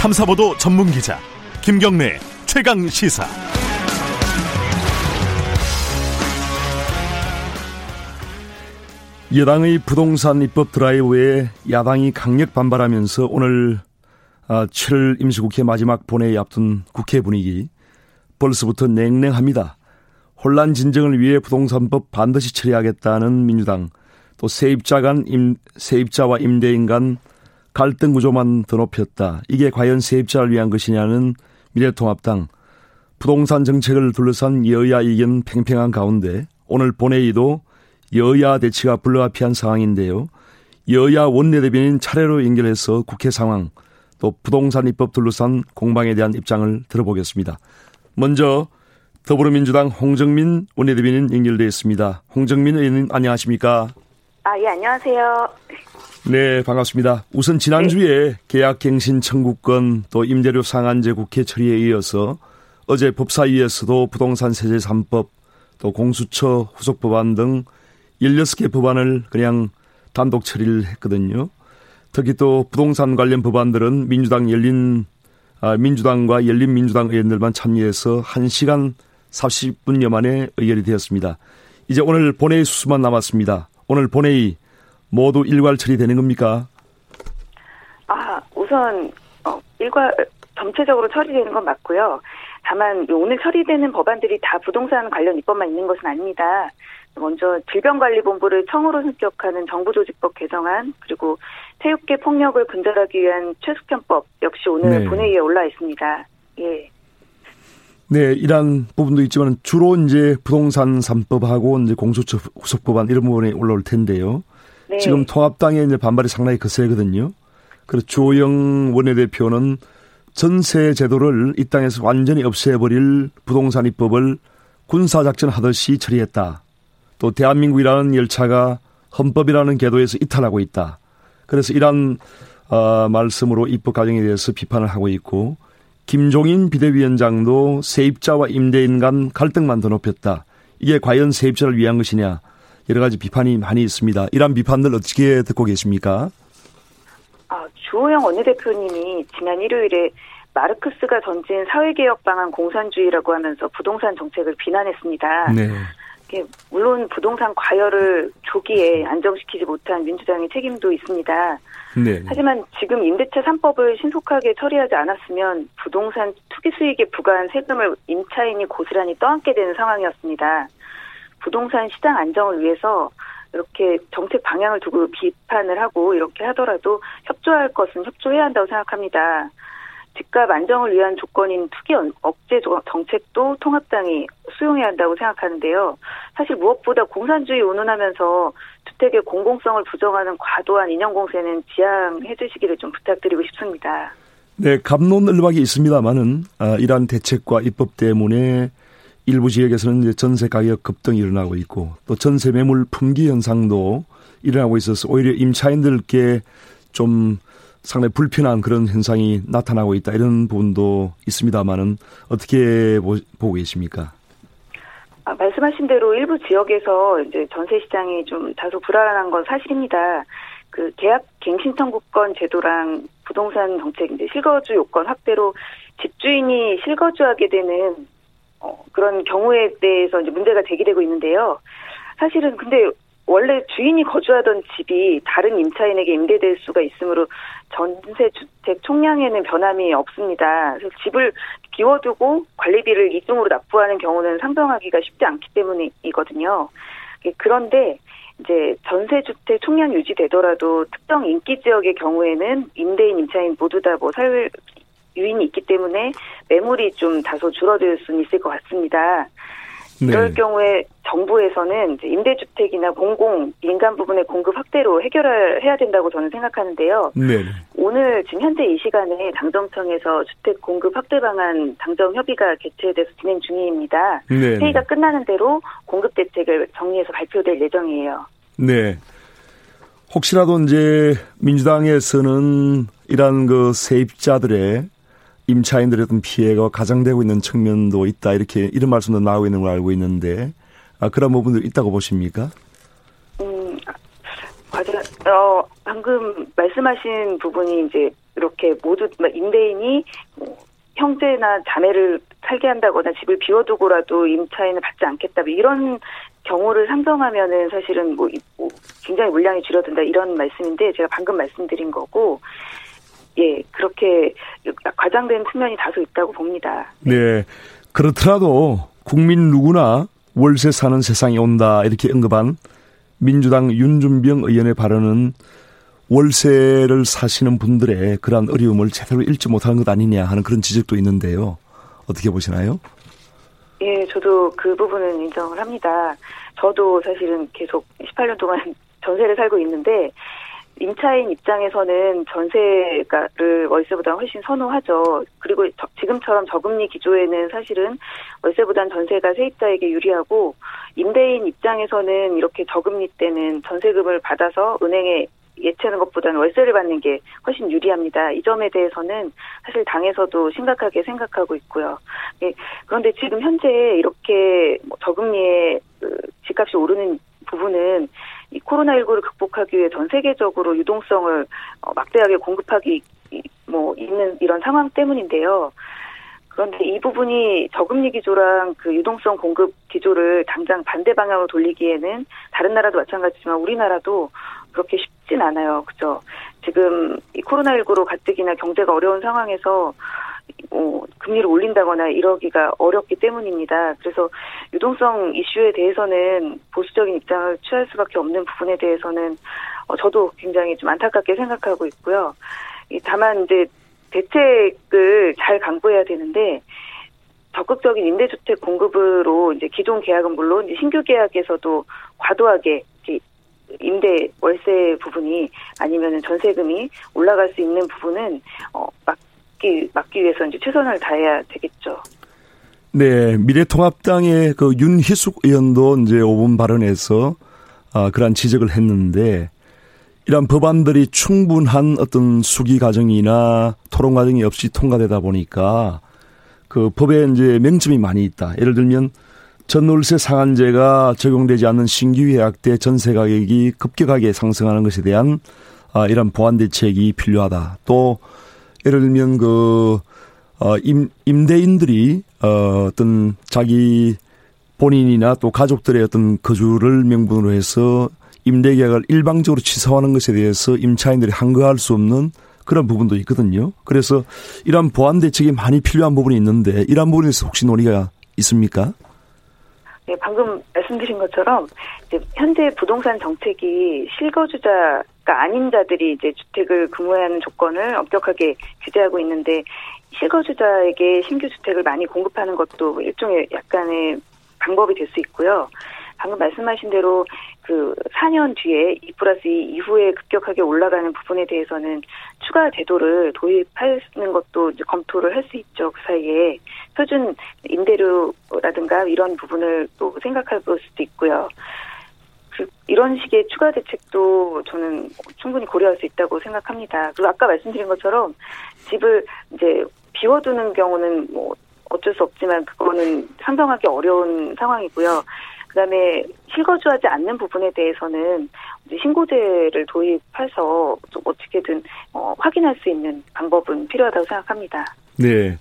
탐사보도 전문 기자 김경래 최강 시사. 여당의 부동산 입법 드라이브에 야당이 강력 반발하면서 오늘 7월 아, 임시국회 마지막 본회의 앞둔 국회 분위기 벌써부터 냉랭합니다. 혼란 진정을 위해 부동산법 반드시 처리하겠다는 민주당 또 세입자 간 임, 세입자와 임대인 간 갈등 구조만 더 높였다. 이게 과연 세입자를 위한 것이냐는 미래통합당 부동산 정책을 둘러싼 여야 의견 팽팽한 가운데 오늘 본회의도 여야 대치가 불가피한 상황인데요. 여야 원내대변인 차례로 연결해서 국회 상황 또 부동산 입법 둘러싼 공방에 대한 입장을 들어보겠습니다. 먼저 더불어민주당 홍정민 원내대변인 연결되어 있습니다. 홍정민 의원님 안녕하십니까? 아, 예, 안녕하세요. 네, 반갑습니다. 우선 지난주에 네. 계약갱신 청구권 또 임대료 상한제 국회 처리에 이어서 어제 법사위에서도 부동산 세제 3법 또 공수처 후속 법안 등 16개 법안을 그냥 단독 처리를 했거든요. 특히 또 부동산 관련 법안들은 민주당 열린 아, 민주당과 열린민주당 의원들만 참여해서 1시간 40분여 만에 의결이 되었습니다. 이제 오늘 본회의 수수만 남았습니다. 오늘 본회의 모두 일괄 처리되는 겁니까? 아, 우선 어, 일괄 전체적으로 처리되는 건 맞고요. 다만 오늘 처리되는 법안들이 다 부동산 관련 입법만 있는 것은 아닙니다. 먼저 질병관리본부를 청으로 승격하는 정부조직법 개정안 그리고 체육계 폭력을 근절하기 위한 최숙현법 역시 오늘 네. 본회의에 올라 있습니다. 예. 네, 이런 부분도 있지만 주로 이제 부동산 3법하고 이제 공소처 후속 법안 이런 부분에 올라올 텐데요. 네. 지금 통합당의 이제 반발이 상당히 거세거든요. 그래서 조영 원내대표는 전세 제도를 이 땅에서 완전히 없애버릴 부동산 입법을 군사작전 하듯이 처리했다. 또 대한민국이라는 열차가 헌법이라는 궤도에서 이탈하고 있다. 그래서 이러한 어, 말씀으로 입법 과정에 대해서 비판을 하고 있고 김종인 비대위원장도 세입자와 임대인 간 갈등만 더 높였다. 이게 과연 세입자를 위한 것이냐 여러 가지 비판이 많이 있습니다. 이러한 비판들 어떻게 듣고 계십니까? 아, 주호영 원내대표님이 지난 일요일에 마르크스가 던진 사회개혁 방안 공산주의라고 하면서 부동산 정책을 비난했습니다. 네. 물론 부동산 과열을 조기에 안정시키지 못한 민주당의 책임도 있습니다. 네. 하지만 지금 임대차 3법을 신속하게 처리하지 않았으면 부동산 투기 수익에 부과한 세금을 임차인이 고스란히 떠안게 되는 상황이었습니다. 부동산 시장 안정을 위해서 이렇게 정책 방향을 두고 비판을 하고 이렇게 하더라도 협조할 것은 협조해야 한다고 생각합니다. 집값 안정을 위한 조건인 투기 억제 정책도 통합당이 수용해야 한다고 생각하는데요. 사실 무엇보다 공산주의 운운하면서 주택의 공공성을 부정하는 과도한 인형공세는 지양해 주시기를 좀 부탁드리고 싶습니다. 네, 감론을박이 있습니다만은 아, 이러한 대책과 입법 때문에 일부 지역에서는 이제 전세 가격 급등이 일어나고 있고 또 전세 매물 품귀 현상도 일어나고 있어서 오히려 임차인들께 좀 상당히 불편한 그런 현상이 나타나고 있다 이런 부분도 있습니다만은 어떻게 보고 계십니까? 아, 말씀하신 대로 일부 지역에서 이제 전세 시장이 좀 다소 불안한 건 사실입니다. 그 계약 갱신 청구권 제도랑 부동산 정책 이제 실거주 요건 확대로 집주인이 실거주하게 되는 어, 그런 경우에 대해서 이제 문제가 제기되고 있는데요. 사실은 근데 원래 주인이 거주하던 집이 다른 임차인에게 임대될 수가 있으므로 전세 주택 총량에는 변함이 없습니다. 그래서 집을 비워두고 관리비를 이중으로 납부하는 경우는 상정하기가 쉽지 않기 때문이거든요. 그런데 이제 전세 주택 총량 유지되더라도 특정 인기 지역의 경우에는 임대인 임차인 모두 다 뭐 사유 유인이 있기 때문에 매물이 좀 다소 줄어들 수는 있을 것 같습니다. 네. 이럴 경우에 정부에서는 임대주택이나 공공 민간 부분의 공급 확대로 해결을 해야 된다고 저는 생각하는데요. 네. 오늘 지금 현재 이 시간에 당정청에서 주택 공급 확대 방안 당정 협의가 개최돼서 진행 중입니다. 네. 회의가 끝나는 대로 공급 대책을 정리해서 발표될 예정이에요. 네. 혹시라도 이제 민주당에서는 이러한 그 세입자들의 임차인들의 어떤 피해가 가장되고 있는 측면도 있다 이렇게 이런 말씀도 나오고 있는 걸 알고 있는데 아, 그런 부분도 있다고 보십니까? 음. 어, 방금 말씀하신 부분이 이제 이렇게 모두 임대인이 뭐 형제나 자매를 살게 한다거나 집을 비워두고라도 임차인을 받지 않겠다 뭐 이런 경우를 상정하면은 사실은 뭐, 뭐 굉장히 물량이 줄어든다 이런 말씀인데 제가 방금 말씀드린 거고 예 그렇게 과장된 측면이 다소 있다고 봅니다. 네 그렇더라도 국민 누구나 월세 사는 세상이 온다 이렇게 언급한 민주당 윤준병 의원의 발언은 월세를 사시는 분들의 그러한 어려움을 제대로 읽지 못하는 것 아니냐 하는 그런 지적도 있는데요. 어떻게 보시나요? 예, 저도 그 부분은 인정을 합니다. 저도 사실은 계속 18년 동안 전세를 살고 있는데 임차인 입장에서는 전세가를 월세보다 훨씬 선호하죠. 그리고 저, 지금처럼 저금리 기조에는 사실은 월세보단 전세가 세입자에게 유리하고 임대인 입장에서는 이렇게 저금리 때는 전세금을 받아서 은행에 예치하는 것보다는 월세를 받는 게 훨씬 유리합니다. 이 점에 대해서는 사실 당에서도 심각하게 생각하고 있고요. 예, 그런데 지금 현재 이렇게 뭐 저금리에 그 집값이 오르는 부분은 이 코로나19를 극복하기 위해 전 세계적으로 유동성을 어, 막대하게 공급하기 뭐 있는 이런 상황 때문인데요. 그런데 이 부분이 저금리 기조랑 그 유동성 공급 기조를 당장 반대 방향으로 돌리기에는 다른 나라도 마찬가지지만 우리나라도 그렇게 쉽진 않아요. 그죠? 지금 이 코로나19로 가뜩이나 경제가 어려운 상황에서 어, 금리를 올린다거나 이러기가 어렵기 때문입니다. 그래서 유동성 이슈에 대해서는 보수적인 입장을 취할 수밖에 없는 부분에 대해서는 어, 저도 굉장히 좀 안타깝게 생각하고 있고요. 다만 이제 대책을 잘 강구해야 되는데 적극적인 임대주택 공급으로 이제 기존 계약은 물론 신규 계약에서도 과도하게 임대 월세 부분이 아니면은 전세금이 올라갈 수 있는 부분은 어 막 기 막기 위해서 이제 최선을 다해야 되겠죠. 네, 미래통합당의 그 윤희숙 의원도 이제 5분 발언에서 아, 그러한 지적을 했는데 이런 법안들이 충분한 어떤 수기 과정이나 토론 과정이 없이 통과되다 보니까 그 법에 이제 맹점이 많이 있다. 예를 들면 전월세 상한제가 적용되지 않는 신규 계약 때 전세 가격이 급격하게 상승하는 것에 대한 아, 이런 보완 대책이 필요하다. 또 예를 들면 그 어, 임, 임대인들이 어, 어떤 자기 본인이나 또 가족들의 어떤 거주를 명분으로 해서 임대 계약을 일방적으로 취소하는 것에 대해서 임차인들이 항거할 수 없는 그런 부분도 있거든요. 그래서 이러한 보완 대책이 많이 필요한 부분이 있는데 이러한 부분에서 혹시 논의가 있습니까? 네, 방금 말씀드린 것처럼 현재 부동산 정책이 실거주자 가 아닌 자들이 이제 주택을 근무하는 조건을 엄격하게 규제하고 있는데 실거주자에게 신규 주택을 많이 공급하는 것도 일종의 약간의 방법이 될 수 있고요. 방금 말씀하신 대로 그 4년 뒤에 2 플러스 2 이후에 급격하게 올라가는 부분에 대해서는 추가 제도를 도입하는 것도 이제 검토를 할 수 있죠. 그 사이에 표준 임대료라든가 이런 부분을 또 생각할 수도 있고요. 그 이런 식의 추가 대책도 저는 충분히 고려할 수 있다고 생각합니다. 그리고 아까 말씀드린 것처럼 집을 이제 비워두는 경우는 뭐 어쩔 수 없지만 그거는 상정하기 어려운 상황이고요. 그다음에 실거주하지 않는 부분에 대해서는 신고제를 도입해서 좀 어떻게든 어, 확인할 수 있는 방법은 필요하다고 생각합니다. 네.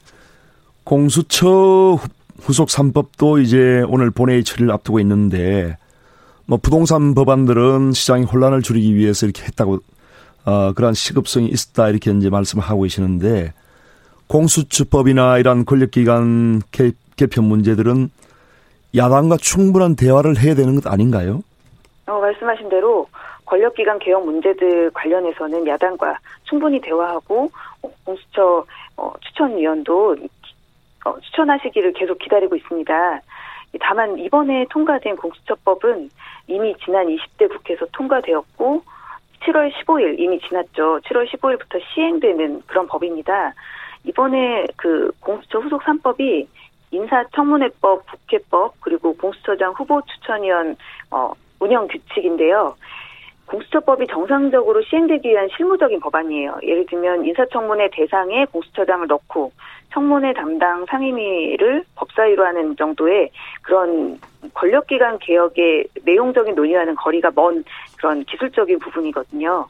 공수처 후속 3법도 이제 오늘 본회의 처리를 앞두고 있는데 뭐 부동산 법안들은 시장의 혼란을 줄이기 위해서 이렇게 했다고 어, 그러한 시급성이 있었다 이렇게 이제 말씀하고 계시는데 공수처법이나 이러한 권력기관 개편 문제들은 야당과 충분한 대화를 해야 되는 것 아닌가요? 어, 말씀하신 대로 권력기관 개혁 문제들 관련해서는 야당과 충분히 대화하고 어, 공수처 어, 추천위원도 어, 추천하시기를 계속 기다리고 있습니다. 다만 이번에 통과된 공수처법은 이미 지난 20대 국회에서 통과되었고 7월 15일 이미 지났죠. 7월 15일부터 시행되는 그런 법입니다. 이번에 그 공수처 후속 3법이 인사청문회법, 국회법 그리고 공수처장 후보 추천위원 어, 운영 규칙인데요. 공수처법이 정상적으로 시행되기 위한 실무적인 법안이에요. 예를 들면 인사청문회 대상에 공수처장을 넣고 청문회 담당 상임위를 법사위로 하는 정도의 그런 권력기관 개혁의 내용적인 논의와는 거리가 먼 그런 기술적인 부분이거든요.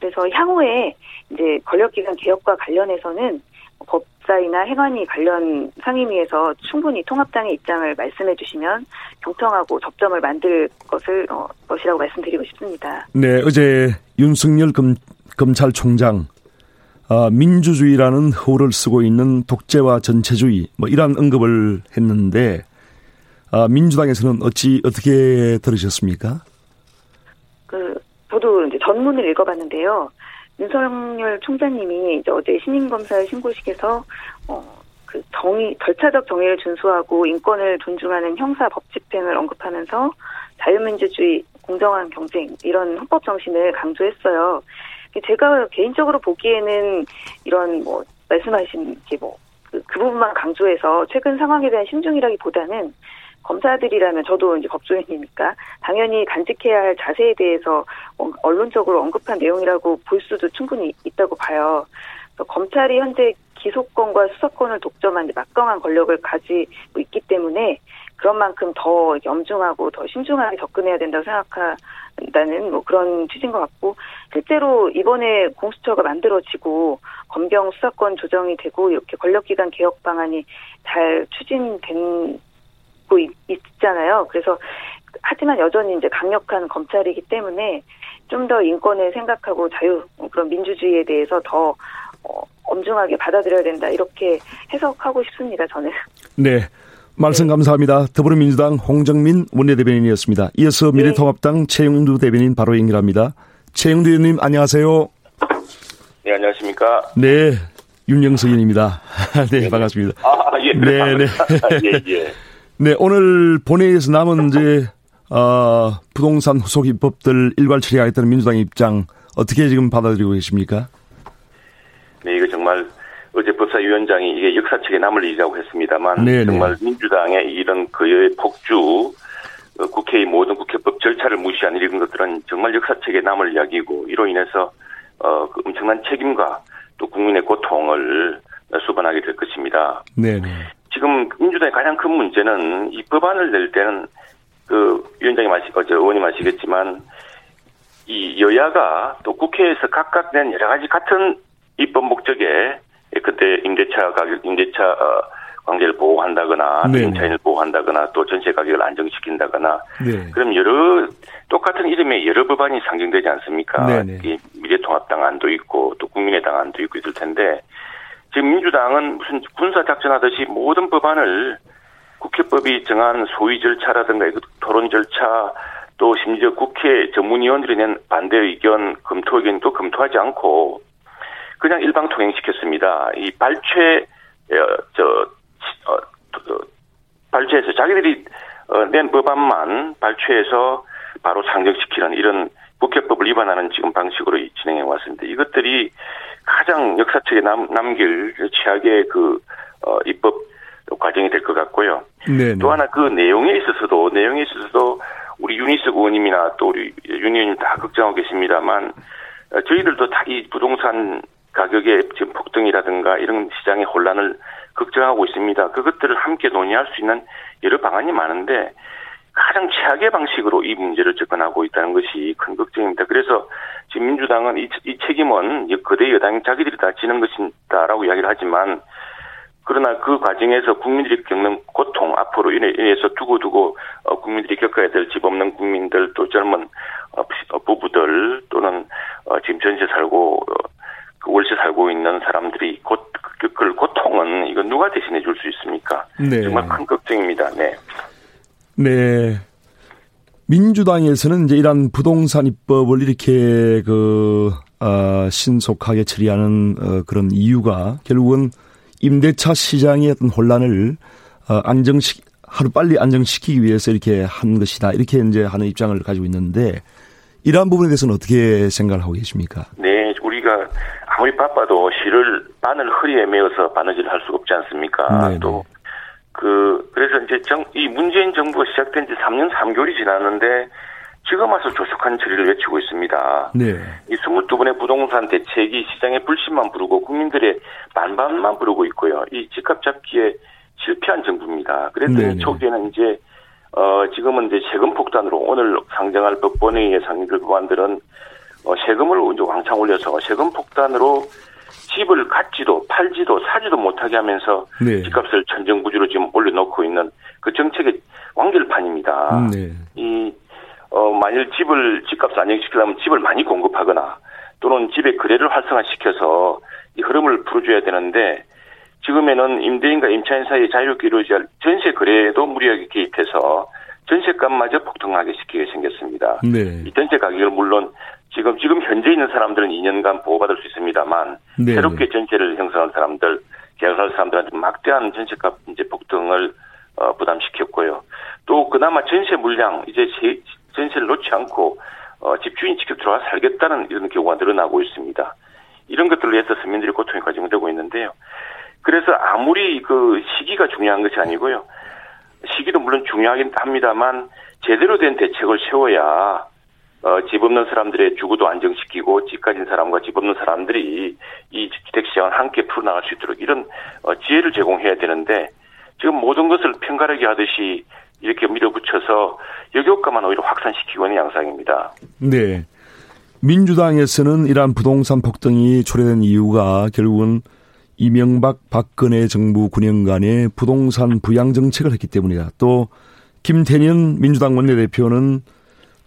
그래서 향후에 이제 권력기관 개혁과 관련해서는 법사위나 행안위 관련 상임위에서 충분히 통합당의 입장을 말씀해 주시면 경청하고 접점을 만들 것을 어, 것이라고 말씀드리고 싶습니다. 네, 어제 윤석열 검, 검찰총장 어, 민주주의라는 호를 쓰고 있는 독재와 전체주의 뭐 이러한 언급을 했는데 어, 민주당에서는 어찌 어떻게 들으셨습니까? 그 저도 이제 전문을 읽어봤는데요. 윤석열 총장님이 이제 어제 신임검사 신고식에서 어, 그 정의 절차적 정의를 준수하고 인권을 존중하는 형사 법 집행을 언급하면서 자유민주주의, 공정한 경쟁 이런 헌법 정신을 강조했어요. 제가 개인적으로 보기에는 이런 뭐 말씀하신 게 뭐 그 그 부분만 강조해서 최근 상황에 대한 심중이라기보다는 검사들이라면 저도 이제 법조인이니까 당연히 간직해야 할 자세에 대해서 언론적으로 언급한 내용이라고 볼 수도 충분히 있다고 봐요. 검찰이 현재 기소권과 수사권을 독점한 막강한 권력을 가지고 있기 때문에 그런 만큼 더 엄중하고 더 신중하게 접근해야 된다고 생각한다는 뭐 그런 취지인 것 같고 실제로 이번에 공수처가 만들어지고 검경 수사권 조정이 되고 이렇게 권력기관 개혁 방안이 잘 추진된 있고 있, 잖아요 그래서 하지만 여전히 이제 강력한 검찰이기 때문에 좀 더 인권을 생각하고 자유 그런 민주주의에 대해서 더 어, 엄중하게 받아들여야 된다 이렇게 해석하고 싶습니다. 저는. 네. 말씀 네. 감사합니다. 더불어민주당 홍정민 원내대변인이었습니다. 이어서 네. 미래통합당 최영두 대변인 바로 연결합니다. 최영두 의원님 안녕하세요. 네 안녕하십니까. 네 윤영석 의원입니다. 네, 네 반갑습니다. 아 예. 네 네. 예 예. 네, 오늘 본회의에서 남은 이제 어, 부동산 후속 입법들 일괄 처리하겠다는 민주당의 입장 어떻게 지금 받아들이고 계십니까? 네, 이거 정말 어제 법사위원장이 이게 역사책에 남을 일이라고 했습니다만 네네. 정말 민주당의 이런 그의 폭주 어, 국회의 모든 국회법 절차를 무시한 이런 것들은 정말 역사책에 남을 이야기고 이로 인해서 어, 그 엄청난 책임과 또 국민의 고통을 수반하게 될 것입니다. 네. 지금 민주당의 가장 큰 문제는 이 법안을 낼 때는 그 위원장이 마시, 어제 의원님 아시겠지만 이 여야가 또 국회에서 각각 낸 여러 가지 같은 입법 목적에 그때 임대차 가격, 임대차 어, 관계를 보호한다거나 네. 임차인을 보호한다거나 또 전세 가격을 안정시킨다거나 네. 그럼 여러 똑같은 이름의 여러 법안이 상정되지 않습니까? 네, 네. 미래통합당 안도 있고 또 국민의당 안도 있고 있을 텐데 지금 민주당은 무슨 군사 작전 하듯이 모든 법안을 국회법이 정한 소위 절차라든가 토론 절차 또 심지어 국회 전문위원들이 낸 반대 의견 검토 의견도 검토하지 않고 그냥 일방 통행시켰습니다. 이 발췌 어, 저 어, 어, 발췌해서 자기들이 어, 낸 법안만 발췌해서 바로 상정시키는 이런 국회법을 위반하는 지금 방식으로 진행해 왔습니다. 이것들이 가장 역사책에 남, 남길 최악의 그, 어, 입법 과정이 될 것 같고요. 네네. 또 하나 그 내용에 있어서도, 내용에 있어서도 우리 유니스 의원님이나 또 우리 윤 의원님 다 걱정하고 계십니다만, 어, 저희들도 다 이 부동산 가격의 지금 폭등이라든가 이런 시장의 혼란을 걱정하고 있습니다. 그것들을 함께 논의할 수 있는 여러 방안이 많은데, 가장 최악의 방식으로 이 문제를 접근하고 있다는 것이 큰 걱정입니다. 그래서 지금 민주당은 이, 이 책임은 거대 여당이 자기들이 다 지는 것이다라고 이야기를 하지만 그러나 그 과정에서 국민들이 겪는 고통 앞으로 인해서 두고두고 어, 국민들이 겪어야 될 집 없는 국민들 또 젊은 어, 어, 부부들 또는 지금 전세 살고 그 월세 살고 있는 사람들이 곧 겪을 고통은 이건 누가 대신해 줄 수 있습니까? 네. 정말 큰 걱정입니다. 네. 네. 민주당에서는 이제 이런 부동산 입법을 이렇게 그, 어, 신속하게 처리하는 어, 그런 이유가 결국은 임대차 시장의 어떤 혼란을 어, 안정시 하루 빨리 안정시키기 위해서 이렇게 한 것이다. 이렇게 이제 하는 입장을 가지고 있는데 이러한 부분에 대해서는 어떻게 생각을 하고 계십니까? 네, 우리가 아무리 바빠도 실을 바늘 허리에 메어서 바느질 할 수가 없지 않습니까? 네네. 또 그, 그래서 이제 정, 이 문재인 정부가 시작된 지 3년 3개월이 지났는데 지금 와서 조속한 처리를 외치고 있습니다. 네. 이 22번의 부동산 대책이 시장의 불신만 부르고 국민들의 반반만 부르고 있고요. 이 집값 잡기에 실패한 정부입니다. 그랬더니 네네. 초기에는 이제 어 지금은 이제 세금 폭탄으로 오늘 상정할 법원회의에 상정될 법안들은 어, 세금을 이제 왕창 올려서 세금 폭탄으로 집을 갖지도 팔지도 사지도 못하게 하면서 네. 집값을 천정부지로 지금 올려놓고 있는 그 정책의 완결판입니다. 네. 이 어, 만일 집을 집값 안정시키려면 집을 많이 공급하거나 또는 집의 거래를 활성화시켜서 이 흐름을 풀어줘야 되는데 지금에는 임대인과 임차인 사이에 자유롭게 이루어질 전세 거래에도 무리하게 개입해서 전세값마저 폭등하게 시키게 생겼습니다. 네. 이 전세 가격을 물론 지금 지금 현재 있는 사람들은 2년간 보호받을 수 있습니다만 네. 새롭게 전세를 형성한 사람들 계약할 사람들한테 막대한 전세값 이제 폭등을 어, 부담시켰고요. 또 그나마 전세 물량 이제 전세를 놓지 않고 어, 집주인 직접 들어와 살겠다는 이런 경우가 늘어나고 있습니다. 이런 것들로 해서 서민들이 고통이 가중되고 있는데요. 그래서 아무리 그 시기가 중요한 것이 아니고요. 시기도 물론 중요하긴 합니다만 제대로 된 대책을 세워야 어, 집 없는 사람들의 주거도 안정시키고 집 가진 사람과 집 없는 사람들이 이 주택시장을 함께 풀어나갈 수 있도록 이런 어, 지혜를 제공해야 되는데 지금 모든 것을 편가르게 하듯이 이렇게 밀어붙여서 여교과만 오히려 확산시키고 있는 양상입니다. 네. 민주당에서는 이러한 부동산 폭등이 초래된 이유가 결국은 이명박 박근혜 정부 9년 간의 부동산 부양 정책을 했기 때문이다. 또 김태년 민주당 원내대표는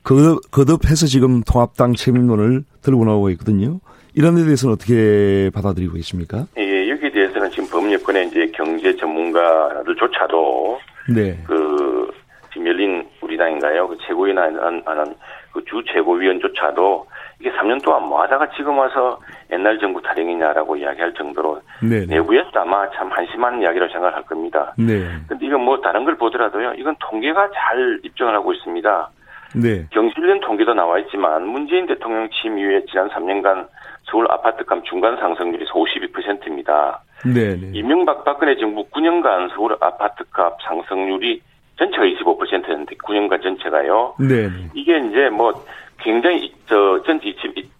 그, 거듭해서 지금 통합당 책임론을 들고 나오고 있거든요. 이런 데 대해서는 어떻게 받아들이고 계십니까? 예, 여기에 대해서는 지금 법률권의 이제 경제 전문가들조차도 네. 그 지금 열린 우리 당인가요? 그 최고위원 하는 그주 최고위원조차도 이게 3년 동안 뭐 하다가 지금 와서 옛날 정부 타령이냐라고 이야기할 정도로 네네. 내부에서도 아마 참 한심한 이야기라고 생각할 겁니다. 네. 근데 이건 뭐 다른 걸 보더라도요. 이건 통계가 잘 입증을 하고 있습니다. 네. 경실련 통계도 나와 있지만 문재인 대통령 취임 이후에 지난 3년간 서울 아파트값 중간 상승률이 52%입니다. 네. 이명박 박근혜 정부 9년간 서울 아파트값 상승률이 전체가 25%였는데 9년간 전체가요. 네. 이게 이제 뭐 굉장히 저 전체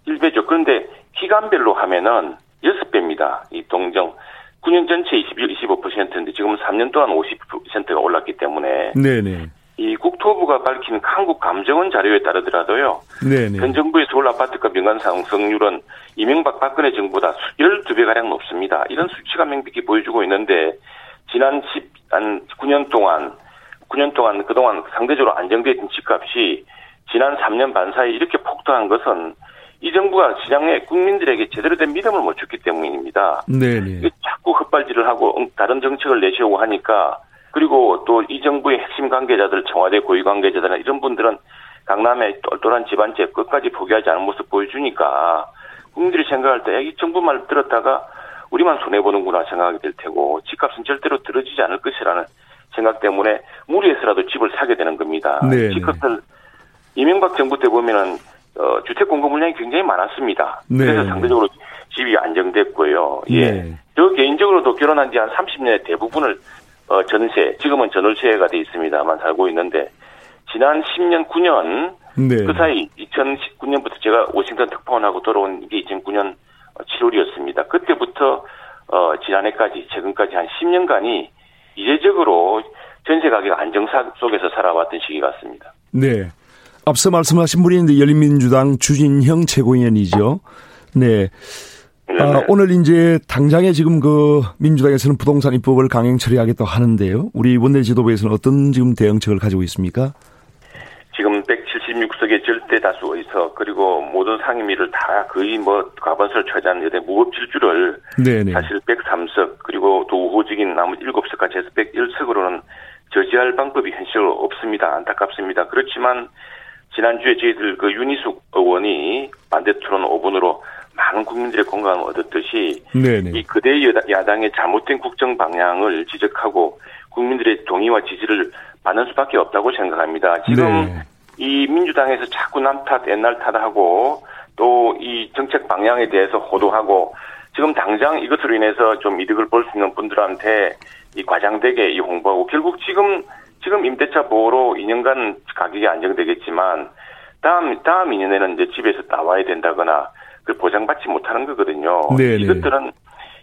1배죠. 그런데 기간별로 하면은 6배입니다. 이 동정 9년 전체 21, 25%인데 지금 3년 동안 50%가 올랐기 때문에 네네. 이 국토부가 밝힌 한국 감정원 자료에 따르더라도요. 네네. 현 정부의 서울 아파트값 민간 상승률은 이명박 박근혜 정부보다 12배 가량 높습니다. 이런 수치가 명백히 보여주고 있는데 지난 10, 한 9년 동안 9년 동안 그동안 상대적으로 안정된 집값이 지난 3년 반 사이 이렇게 폭등한 것은 이 정부가 시장에 국민들에게 제대로 된 믿음을 못 줬기 때문입니다. 네네. 자꾸 헛발질을 하고 다른 정책을 내세우고 하니까 그리고 또 이 정부의 핵심 관계자들, 청와대 고위 관계자들이나 이런 분들은 강남의 똘똘한 집안집 끝까지 포기하지 않은 모습 보여주니까 국민들이 생각할 때 이 정부 말 들었다가 우리만 손해보는구나 생각하게 될 테고 집값은 절대로 들어지지 않을 것이라는 생각 때문에 무리해서라도 집을 사게 되는 겁니다. 네. 집값을 이명박 정부 때 보면은 어, 주택 공급 물량이 굉장히 많았습니다. 네. 그래서 상대적으로 집이 안정됐고요. 예. 네. 저 개인적으로도 결혼한 지 한 30년의 대부분을 어, 전세, 지금은 전월세가 돼 있습니다만 살고 있는데 지난 10년, 9년 네. 그 사이 2019년부터 제가 워싱턴 특파원하고 돌아온 게 2009년 7월이었습니다. 그때부터 어, 지난해까지 최근까지 한 10년간이 이례적으로 전세 가격 안정 속에서 살아왔던 시기 같습니다. 네. 앞서 말씀하신 분이 열린민주당 주진형 최고위원이죠. 네. 아, 오늘 이제 당장에 지금 그 민주당에서는 부동산 입법을 강행 처리하겠다고 하는데요. 우리 원내 지도부에서는 어떤 지금 대응책을 가지고 있습니까? 지금 176석의 절대 다수 의석 그리고 모든 상임위를 다 거의 뭐 과반수를 여대 무법 질주를 네네. 사실 103석 그리고 또 우호적인 나머지 7석까지 해서 101석으로는 저지할 방법이 현실로 없습니다. 안타깝습니다. 그렇지만 지난주에 저희들 그 윤희숙 의원이 반대 토론 5분으로 많은 국민들의 공감을 얻었듯이 네네. 이 그대 야당의 잘못된 국정 방향을 지적하고 국민들의 동의와 지지를 받는 수밖에 없다고 생각합니다. 지금 네. 이 민주당에서 자꾸 남 탓, 옛날 탓하고 또 이 정책 방향에 대해서 호도하고 지금 당장 이것으로 인해서 좀 이득을 볼 수 있는 분들한테 이 과장되게 이 홍보하고 결국 지금 지금 임대차 보호로 2년간 가격이 안정되겠지만 다음 다음 2년에는 이제 집에서 나와야 된다거나 그 보장받지 못하는 거거든요. 네네. 이것들은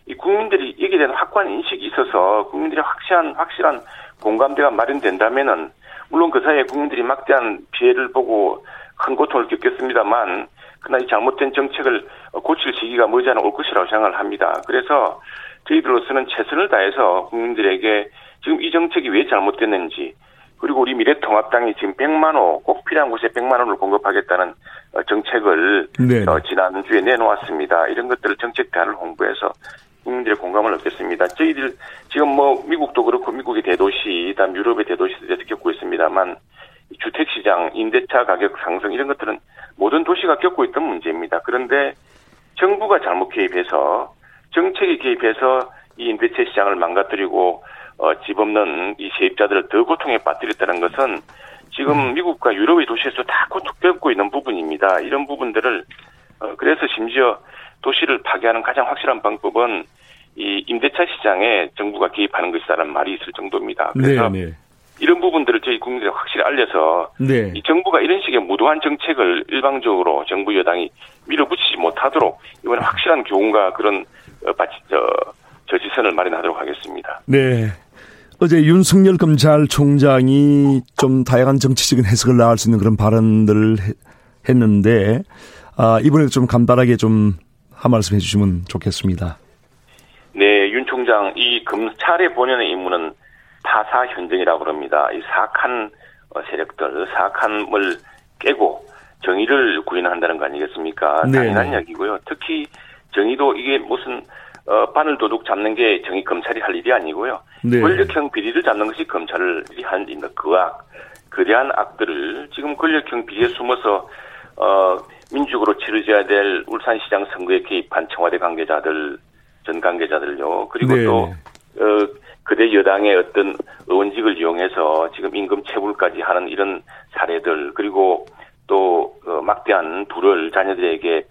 이 국민들이 여기에 대한 확고한 인식이 있어서 국민들이 확실한 확실한 공감대가 마련된다면은 물론 그 사이에 국민들이 막대한 피해를 보고 큰 고통을 겪겠습니다만 그러나 이 잘못된 정책을 고칠 시기가 머지않아 올 것이라고 생각을 합니다. 그래서 저희들로서는 최선을 다해서 국민들에게 지금 이 정책이 왜 잘못됐는지 그리고 우리 미래통합당이 지금 100만 원, 꼭 필요한 곳에 100만 원을 공급하겠다는 어, 정책을 네. 어, 지난주에 내놓았습니다. 이런 것들을 정책 대안을 홍보해서 국민들의 공감을 얻겠습니다. 저희들 지금 뭐 미국도 그렇고 미국의 대도시, 다음 유럽의 대도시들에서 겪고 있습니다만 주택시장, 임대차 가격 상승 이런 것들은 모든 도시가 겪고 있던 문제입니다. 그런데 정부가 잘못 개입해서 정책이 개입해서 이 임대차 시장을 망가뜨리고 어, 집 없는 이 세입자들을 더 고통에 빠뜨렸다는 것은 지금 음. 미국과 유럽의 도시에서 다 고통 겪고 있는 부분입니다. 이런 부분들을 어, 그래서 심지어 도시를 파괴하는 가장 확실한 방법은 이 임대차 시장에 정부가 개입하는 것이다라는 말이 있을 정도입니다. 그래서 네네. 네. 이런 부분들을 저희 국민들에 확실히 알려서 네. 이 정부가 이런 식의 무도한 정책을 일방적으로 정부 여당이 밀어붙이지 못하도록 이번에 확실한 교훈과 그런 어, 저, 저지선을 마련하도록 하겠습니다. 네. 어제 윤석열 검찰총장이 좀 다양한 정치적인 해석을 나갈 수 있는 그런 발언들을 했는데 아, 이번에 좀 간단하게 좀 한 말씀 해주시면 좋겠습니다. 네, 윤 총장 이 검찰의 본연의 임무는 타사 현정이라고 그럽니다. 이 사악한 어, 세력들, 사악함을 깨고 정의를 구현한다는 거 아니겠습니까? 네. 당연한 이야기고요. 특히 정의도 이게 무슨 어, 바늘 도둑 잡는 게 정의 검찰이 할 일이 아니고요. 네. 권력형 비리를 잡는 것이 검찰이 하는 일입니다. 그 악, 거대한 악들을 지금 권력형 비리에 숨어서 어, 민주적으로 치러져야 될 울산시장 선거에 개입한 청와대 관계자들, 전 관계자들요. 그리고 네. 또 어, 그대 여당의 어떤 의원직을 이용해서 지금 임금 체불까지 하는 이런 사례들 그리고 또 어, 막대한 부를 자녀들에게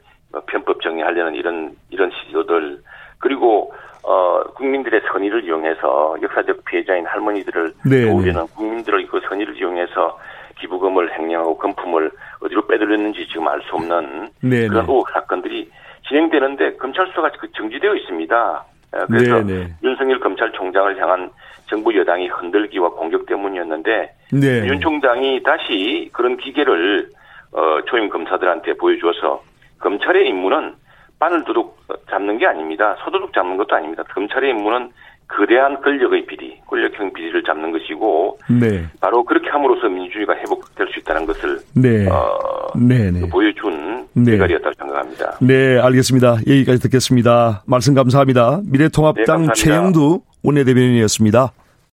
편법 정리하려는 이런 이런 시도들 그리고 어 국민들의 선의를 이용해서 역사적 피해자인 할머니들을 네, 네. 도우려는 국민들의 그 선의를 이용해서 기부금을 횡령하고 금품을 어디로 빼돌렸는지 지금 알 수 없는 네네. 그런 네. 의혹 사건들이 진행되는데 검찰 수사가 그 정지되어 있습니다. 어, 그래서 네네. 윤석열 검찰총장을 향한 정부 여당이 흔들기와 공격 때문이었는데 네. 윤 총장이 다시 그런 기계를 어, 초임 검사들한테 보여주어서 검찰의 임무는 바늘 도둑 잡는 게 아닙니다. 소도둑 잡는 것도 아닙니다. 검찰의 임무는 거대한 권력의 비리, 권력형 비리를 잡는 것이고 네. 바로 그렇게 함으로써 민주주의가 회복될 수 있다는 것을 네. 어, 네, 네. 보여준 네. 대가리였다고 생각합니다. 네, 알겠습니다. 여기까지 듣겠습니다. 말씀 감사합니다. 미래통합당 네, 최영두 원내대변인이었습니다.